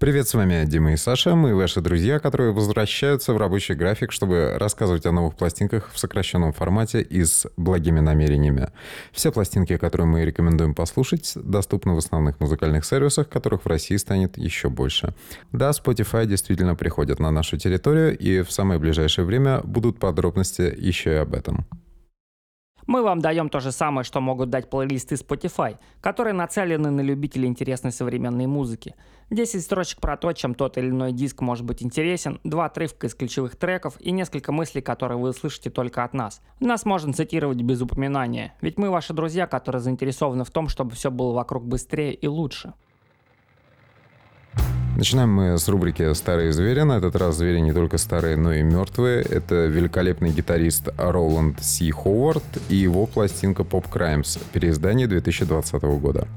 Привет, с вами Дима и Саша. Мы ваши друзья, которые возвращаются в рабочий график, чтобы рассказывать о новых пластинках в сокращенном формате и с благими намерениями. Все пластинки, которые мы рекомендуем послушать, доступны в основных музыкальных сервисах, которых в России станет еще больше. Да, Spotify действительно приходят на нашу территорию, и в самое ближайшее время будут подробности еще и об этом. Мы вам даем то же самое, что могут дать плейлисты Spotify, которые нацелены на любителей интересной современной музыки. 10 строчек про то, чем тот или иной диск может быть интересен, два отрывка из ключевых треков и несколько мыслей, которые вы услышите только от нас. Нас можно цитировать без упоминания, ведь мы ваши друзья, которые заинтересованы в том, чтобы все было вокруг быстрее и лучше. Начинаем мы с рубрики «Старые звери». На этот раз звери не только старые, но и мертвые. Это великолепный гитарист Роланд Си Ховард и его пластинка «Pop Crimes» переиздание 2020 года.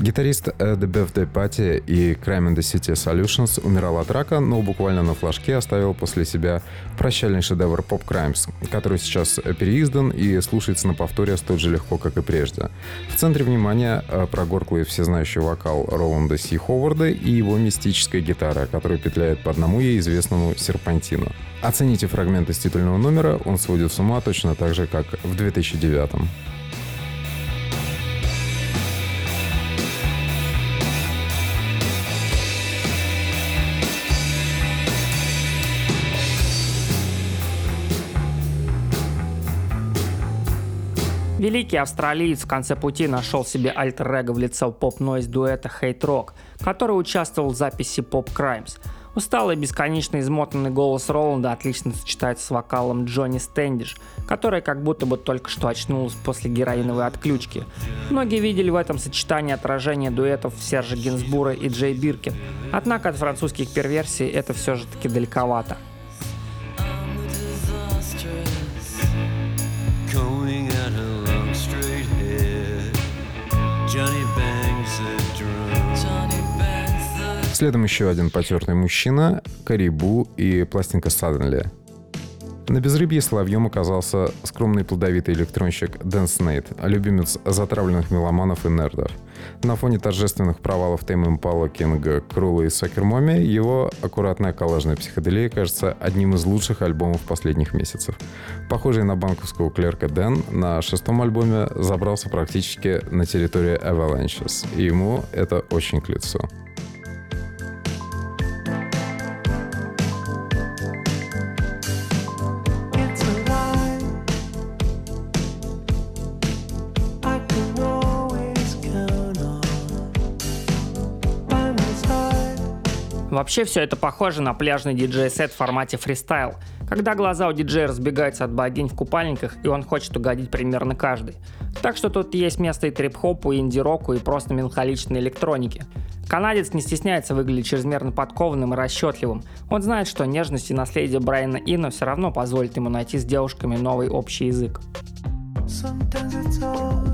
Гитарист The Birthday Party и Crime in the City Solutions умирал от рака, но буквально на флажке оставил после себя прощальный шедевр Pop Crimes, который сейчас переиздан и слушается на повторе столь же легко, как и прежде. В центре внимания э, прогорклый всезнающий вокал Роланда Си Ховарда и его мистическая гитара, которая петляет по одному ей известному серпантину. Оцените фрагменты из титульного номера, он сводит с ума точно так же, как в 2009 Великий австралиец в конце пути нашел себе альтер-эго в лице поп-нойз дуэта Hate Rock, который участвовал в записи Pop Crimes. Усталый, бесконечно измотанный голос Роланда отлично сочетается с вокалом Джонни Стэндиш, которая как будто бы только что очнулась после героиновой отключки. Многие видели в этом сочетании отражение дуэтов Сержа Гинсбура и Джей Биркин, однако от французских перверсий это все же таки далековато. Следом еще один потертый мужчина, Карибу и пластинка Suddenly. На безрыбье соловьем оказался скромный плодовитый электронщик Дэн Снейт, любимец затравленных меломанов и нердов. На фоне торжественных провалов Тейм Импала, Кинга, Крула и Сокер Моми его аккуратная коллажная психоделия кажется одним из лучших альбомов последних месяцев. Похожий на банковского клерка Дэн на шестом альбоме забрался практически на территорию Avalanches, и ему это очень к лицу. Вообще все это похоже на пляжный диджей-сет в формате фристайл, когда глаза у диджея разбегаются от богинь в купальниках, и он хочет угодить примерно каждый. Так что тут есть место и трип-хопу, и инди-року, и просто меланхоличной электронике. Канадец не стесняется выглядеть чрезмерно подкованным и расчетливым. Он знает, что нежность и наследие Брайана Инна все равно позволит ему найти с девушками новый общий язык. Sometimes it's all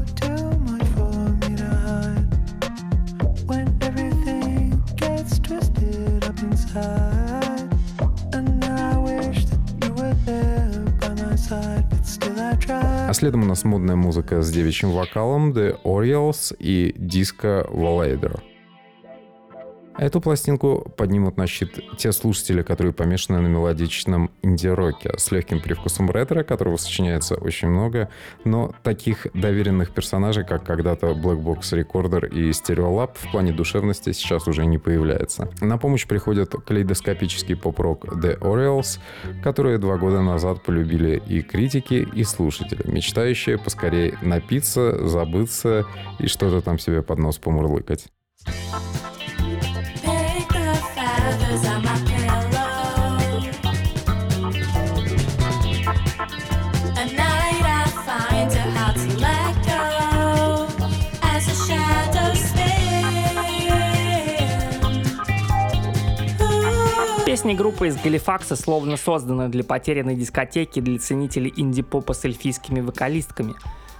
А следом у нас модная музыка с девичьим вокалом The Orioles и диско Wallader. Эту пластинку поднимут на щит те слушатели, которые помешаны на мелодичном инди-роке с легким привкусом ретро, которого сочиняется очень много, но таких доверенных персонажей, как когда-то Black Box Recorder и Stereolab в плане душевности сейчас уже не появляется. На помощь приходят калейдоскопический поп-рок The Orioles, которые два года назад полюбили и критики, и слушатели, мечтающие поскорее напиться, забыться и что-то там себе под нос помурлыкать. Песни группы из Галифакса словно созданы для потерянной дискотеки для ценителей инди-попа с эльфийскими вокалистками.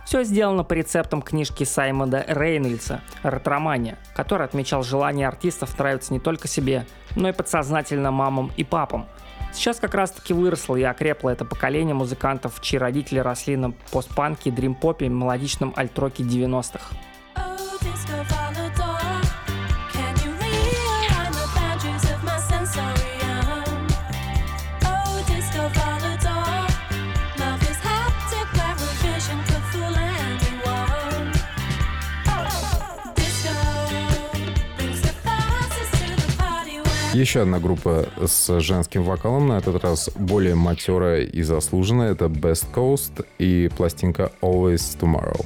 Все сделано по рецептам книжки Саймона Рейнольдса «Ретромания», который отмечал желание артистов нравиться не только себе, но и подсознательно мамам и папам. Сейчас как раз таки выросло и окрепло это поколение музыкантов, чьи родители росли на постпанке, дримпопе, мелодичном альтроке 90-х. Еще одна группа с женским вокалом, на этот раз более матерая и заслуженная, это Best Coast и пластинка Always Tomorrow.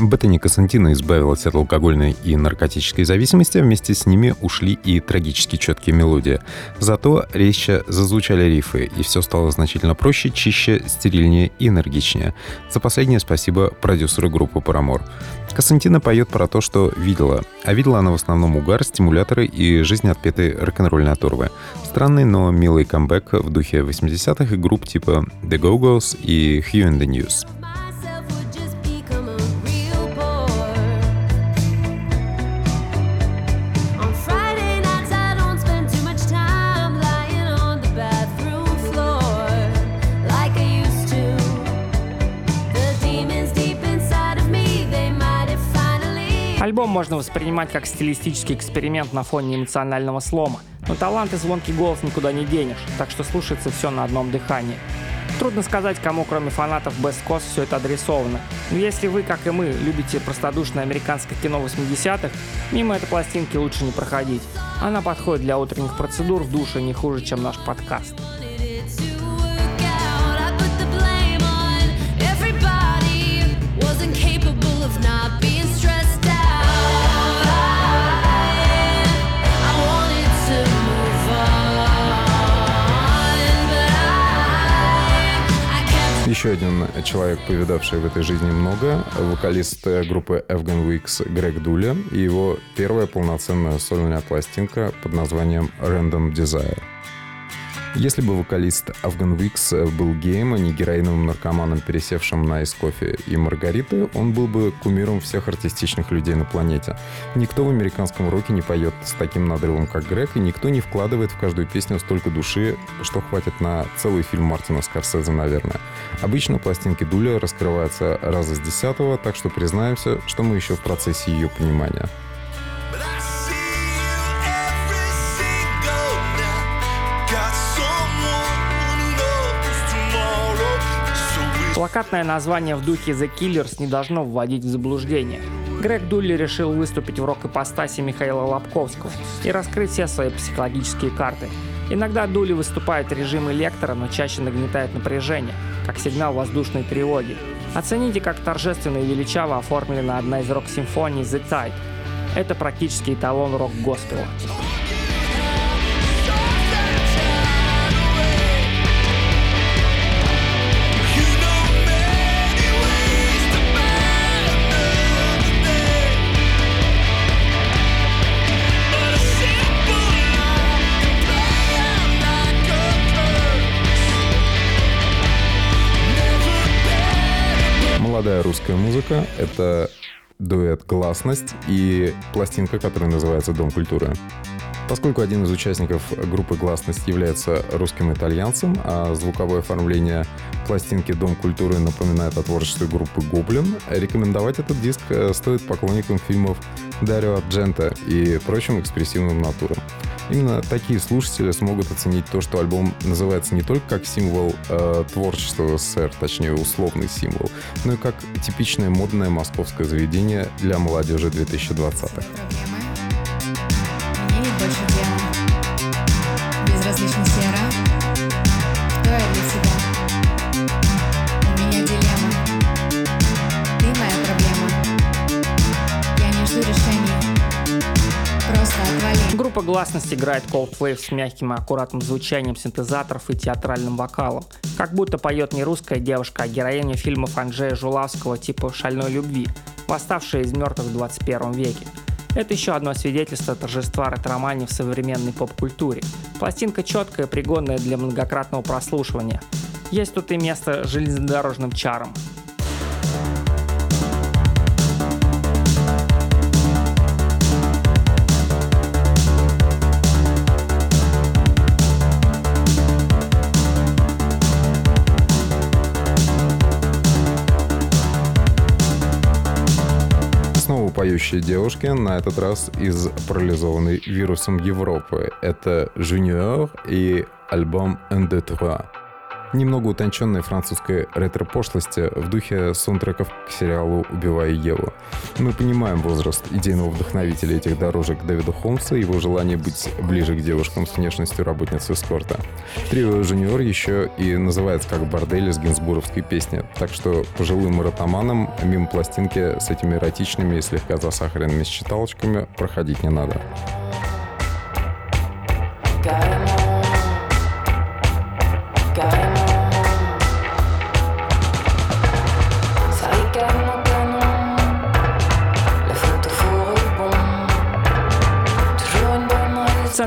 Беттани Кассантина избавилась от алкогольной и наркотической зависимости, а вместе с ними ушли и трагически четкие мелодии. Зато резче зазвучали рифы, и все стало значительно проще, чище, стерильнее и энергичнее. За последнее спасибо продюсеру группы «Парамор». Кассантина поет про то, что видела. А видела она в основном угар, стимуляторы и жизнь отпетые рок-н-ролльные оторвы. Странный, но милый камбэк в духе 80-х и групп типа The Go-Go's и Hugh and the News. Альбом можно воспринимать как стилистический эксперимент на фоне эмоционального слома, но талант и звонкий голос никуда не денешь, так что слушается все на одном дыхании. Трудно сказать, кому, кроме фанатов Best Coast, все это адресовано. Но если вы, как и мы, любите простодушное американское кино 80-х, мимо этой пластинки лучше не проходить. Она подходит для утренних процедур в душе не хуже, чем наш подкаст. Еще один человек, повидавший в этой жизни много, вокалист группы Afghan Weeks Грег Дуля и его первая полноценная сольная пластинка под названием Random Desire. Если бы вокалист Афган Викс был геем, а не героиновым наркоманом, пересевшим на из кофе и маргариты, он был бы кумиром всех артистичных людей на планете. Никто в американском роке не поет с таким надрывом, как Грег, и никто не вкладывает в каждую песню столько души, что хватит на целый фильм Мартина Скорсезе, наверное. Обычно пластинки Дуля раскрываются раза с десятого, так что признаемся, что мы еще в процессе ее понимания. Плакатное название в духе The Killers не должно вводить в заблуждение. Грег Дулли решил выступить в рок-ипостаси Михаила Лобковского и раскрыть все свои психологические карты. Иногда Дули выступает режим электро, но чаще нагнетает напряжение, как сигнал воздушной тревоги. Оцените, как торжественно и величаво оформлена одна из рок-симфоний The Tide. Это практически эталон рок-госпела. Молодая русская музыка. Это дуэт «Гласность» и пластинка, которая называется «Дом культуры». Поскольку один из участников группы «Гласность» является русским итальянцем, а звуковое оформление пластинки «Дом культуры» напоминает о творчестве группы «Гоблин», рекомендовать этот диск э, стоит поклонникам фильмов Дарио Арджента и прочим экспрессивным натурам. Именно такие слушатели смогут оценить то, что альбом называется не только как символ э, творчества СССР, точнее условный символ, но и как типичное модное московское заведение для молодежи 2020-х. Безразлична сера. Кто я для себя? У меня дилемма. Ты моя проблема. Я не жду решений. Просто отвали. Группа «Гласность» играет Cold Wave с мягким и аккуратным звучанием синтезаторов и театральным вокалом. Как будто поет не русская девушка, а героиня фильмов Анджея Жулавского типа «Шальной любви», восставшая из мертвых в 21 веке. Это еще одно свидетельство торжества ретромании в современной поп-культуре. Пластинка четкая, пригодная для многократного прослушивания. Есть тут и место железнодорожным чарам. Поющие девушки, на этот раз из парализованной вирусом Европы. Это Junior и альбом Un, deux, trois. Немного утонченной французской ретро-пошлости в духе саундтреков к сериалу «Убиваю Еву». Мы понимаем возраст идейного вдохновителя этих дорожек Дэвида Холмса и его желание быть ближе к девушкам с внешностью работницы эскорта. Трио «Жуниор» еще и называется как бордель из гинсбуровской песни, так что пожилым ротоманам мимо пластинки с этими эротичными и слегка засахаренными считалочками проходить не надо.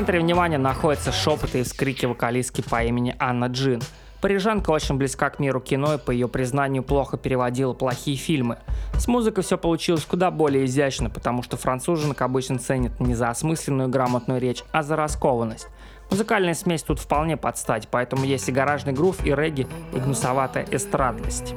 Центре внимания находятся шепоты и вскрики вокалистки по имени Анна Джин. Парижанка очень близка к миру кино и, по ее признанию, плохо переводила плохие фильмы. С музыкой все получилось куда более изящно, потому что француженок обычно ценят не за осмысленную грамотную речь, а за раскованность. Музыкальная смесь тут вполне подстать, поэтому есть и гаражный грув, и регги, и гнусоватая эстрадность.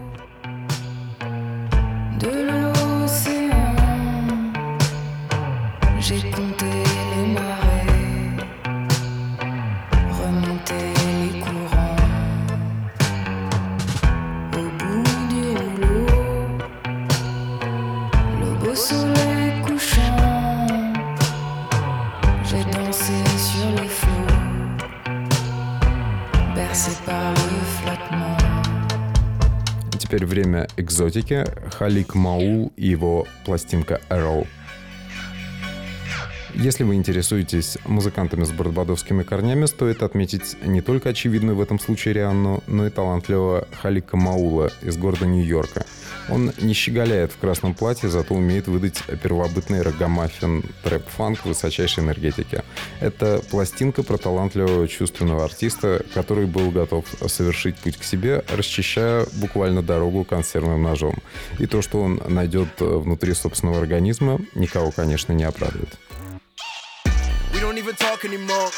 Теперь время экзотики. Халик Маул и его пластинка Arrow. Если вы интересуетесь музыкантами с барбадовскими корнями, стоит отметить не только очевидную в этом случае Рианну, но и талантливого Халика Маула из города Нью-Йорка – он не щеголяет в красном платье, зато умеет выдать первобытный рогомаффин трэп-фанк высочайшей энергетики. Это пластинка про талантливого чувственного артиста, который был готов совершить путь к себе, расчищая буквально дорогу консервным ножом. И то, что он найдет внутри собственного организма, никого, конечно, не обрадует. Talk anymore.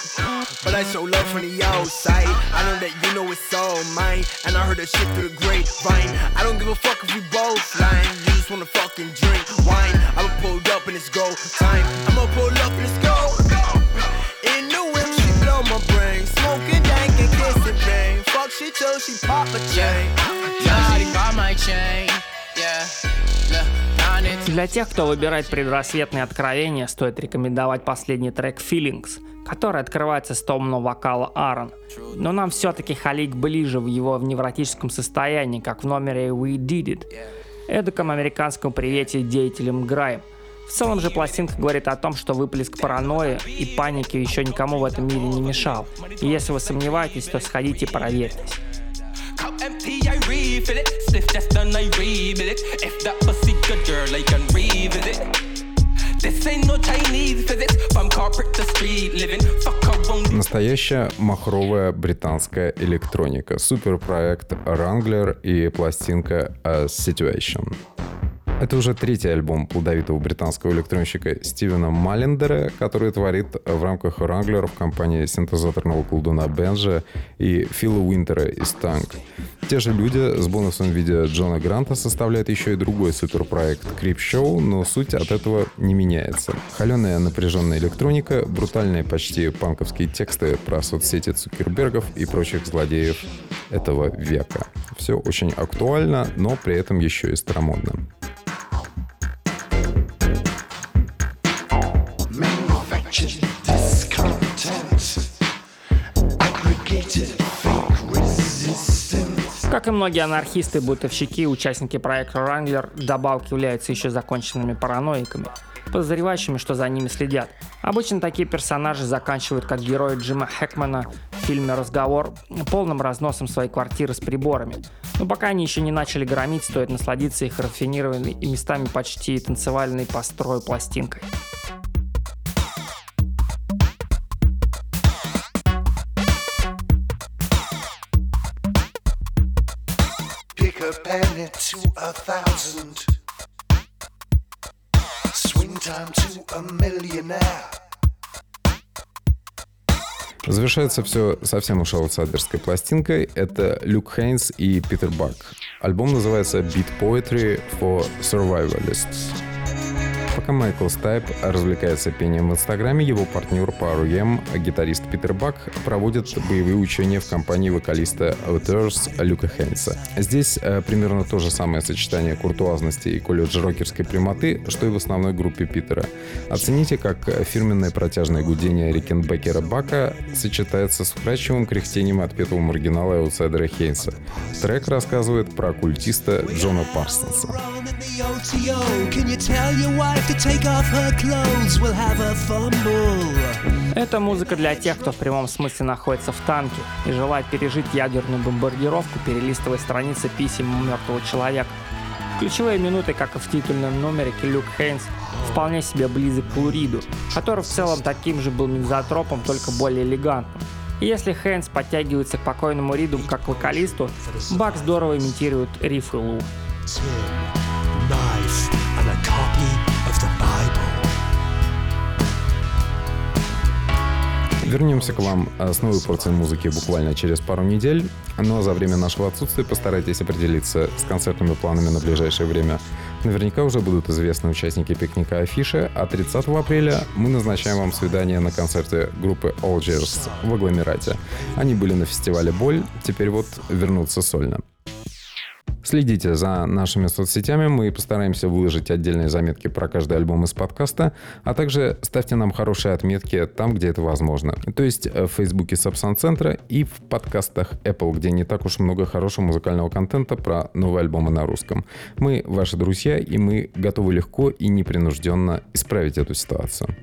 But I show love from the outside. I know that you know it's all mine. And I heard that shit through the grapevine. I don't give a fuck if we both lying. You just wanna fucking drink wine. I'ma pull up and it's go time. I'ma pull up and it's go. In the whip, she blow my brain. Smoking dank and kissing bang. Fuck, she till she pop a chain. Yeah, she got my chain. Yeah. Для тех, кто выбирает предрассветные откровения, стоит рекомендовать последний трек Feelings, который открывается с томного вокала Аарон. Но нам все-таки Халик ближе в его невротическом состоянии, как в номере We Did It, эдаком американском привете деятелям Грайм. В целом же пластинка говорит о том, что выплеск паранойи и паники еще никому в этом мире не мешал. И если вы сомневаетесь, то сходите и проверьтесь. Girl, I can revisit. This ain't no Chinese physics. From corporate to street living. Fuck around. Настоящая махровая британская электроника. Суперпроект Wrangler и пластинка A Situation. Это уже третий альбом плодовитого британского электронщика Стивена Маллендера, который творит в рамках Wrangler в компании синтезаторного колдуна Бенжа и Фила Уинтера из Танк. Те же люди с бонусом в виде Джона Гранта составляют еще и другой суперпроект Creep Show, но суть от этого не меняется. Холеная напряженная электроника, брутальные почти панковские тексты про соцсети Цукербергов и прочих злодеев этого века. Все очень актуально, но при этом еще и старомодно. Многие анархисты, бытовщики, участники проекта Wrangler, добавки являются еще законченными параноиками, подозревающими, что за ними следят. Обычно такие персонажи заканчивают, как герои Джима Хэкмана в фильме «Разговор», полным разносом своей квартиры с приборами. Но пока они еще не начали громить, стоит насладиться их рафинированной и местами почти танцевальной построю пластинкой. To a thousand. Swing time to a millionaire. Завершается все совсем уж аутсайдерской пластинкой. Это Люк Хейнс и Питер Бак. Альбом называется Beat Poetry for Survivalists. Пока Майкл Стайп развлекается пением в Инстаграме, его партнер по REM, гитарист Питер Бак, проводит боевые учения в компании вокалиста Outers Люка Хейнса. Здесь э, примерно то же самое сочетание куртуазности и колледж-рокерской прямоты, что и в основной группе Питера. Оцените, как фирменное протяжное гудение Рикенбекера Бака сочетается с вкрадчивым кряхтением отпетого маргинала и аутсайдера Хейнса. Трек рассказывает про культиста Джона Парсонса. Это музыка для тех, кто в прямом смысле находится в танке и желает пережить ядерную бомбардировку, перелистывая страницы писем мертвого человека. Ключевые минуты, как и в титульном номере, Люк Хейнс вполне себе близок к Луриду, который в целом таким же был мизотропом, только более элегантным. И если Хейнс подтягивается к покойному Риду как вокалисту, Бак здорово имитирует рифы Лу. Вернемся к вам с новой порцией музыки буквально через пару недель. Но за время нашего отсутствия постарайтесь определиться с концертными планами на ближайшее время. Наверняка уже будут известны участники пикника Афиши, а 30 апреля мы назначаем вам свидание на концерте группы Algiers в Агламерате. Они были на фестивале «Боль», теперь вот вернутся сольно. Следите за нашими соцсетями, мы постараемся выложить отдельные заметки про каждый альбом из подкаста, а также ставьте нам хорошие отметки там, где это возможно. То есть в Фейсбуке Сапсан Центра и в подкастах Apple, где не так уж много хорошего музыкального контента про новые альбомы на русском. Мы ваши друзья, и мы готовы легко и непринужденно исправить эту ситуацию.